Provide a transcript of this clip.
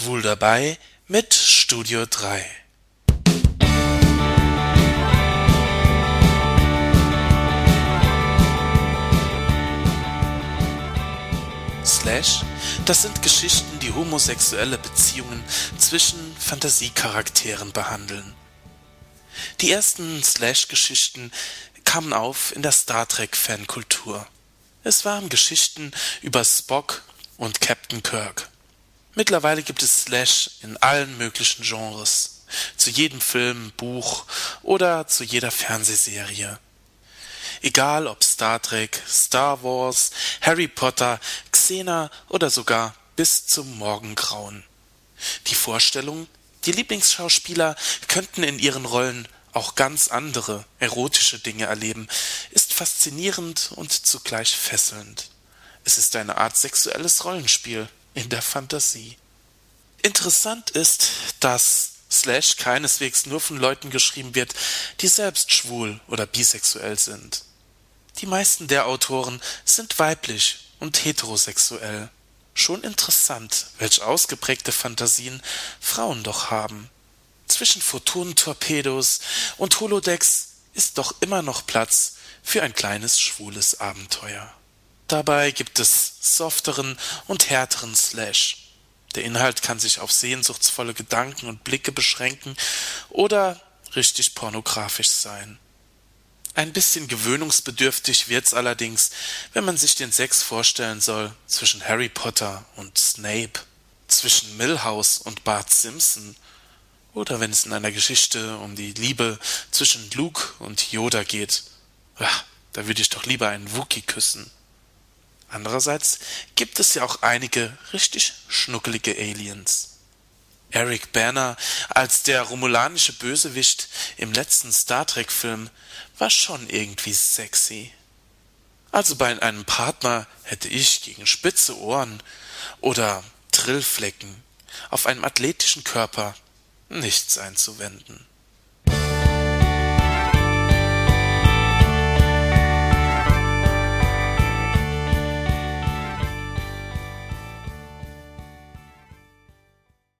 Schwul dabei mit Studio 3. Slash, das sind Geschichten, die homosexuelle Beziehungen zwischen Fantasiecharakteren behandeln. Die ersten Slash-Geschichten kamen auf in der Star Trek-Fankultur. Es waren Geschichten über Spock und Captain Kirk. Mittlerweile gibt es Slash in allen möglichen Genres. Zu jedem Film, Buch oder zu jeder Fernsehserie. Egal ob Star Trek, Star Wars, Harry Potter, Xena oder sogar bis zum Morgengrauen. Die Vorstellung, die Lieblingsschauspieler könnten in ihren Rollen auch ganz andere erotische Dinge erleben, ist faszinierend und zugleich fesselnd. Es ist eine Art sexuelles Rollenspiel in der Fantasie. Interessant ist, dass Slash keineswegs nur von Leuten geschrieben wird, die selbst schwul oder bisexuell sind. Die meisten der Autoren sind weiblich und heterosexuell. Schon interessant, welch ausgeprägte Fantasien Frauen doch haben. Zwischen Photonentorpedos und Holodecks ist doch immer noch Platz für ein kleines schwules Abenteuer. Dabei gibt es softeren und härteren Slash. Der Inhalt kann sich auf sehnsuchtsvolle Gedanken und Blicke beschränken oder richtig pornografisch sein. Ein bisschen gewöhnungsbedürftig wird's allerdings, wenn man sich den Sex vorstellen soll zwischen Harry Potter und Snape, zwischen Millhouse und Bart Simpson oder wenn es in einer Geschichte um die Liebe zwischen Luke und Yoda geht. Ach, da würde ich doch lieber einen Wookie küssen. Andererseits gibt es ja auch einige richtig schnuckelige Aliens. Eric Banner als der romulanische Bösewicht im letzten Star Trek Film war schon irgendwie sexy. Also bei einem Partner hätte ich gegen spitze Ohren oder Trillflecken auf einem athletischen Körper nichts einzuwenden.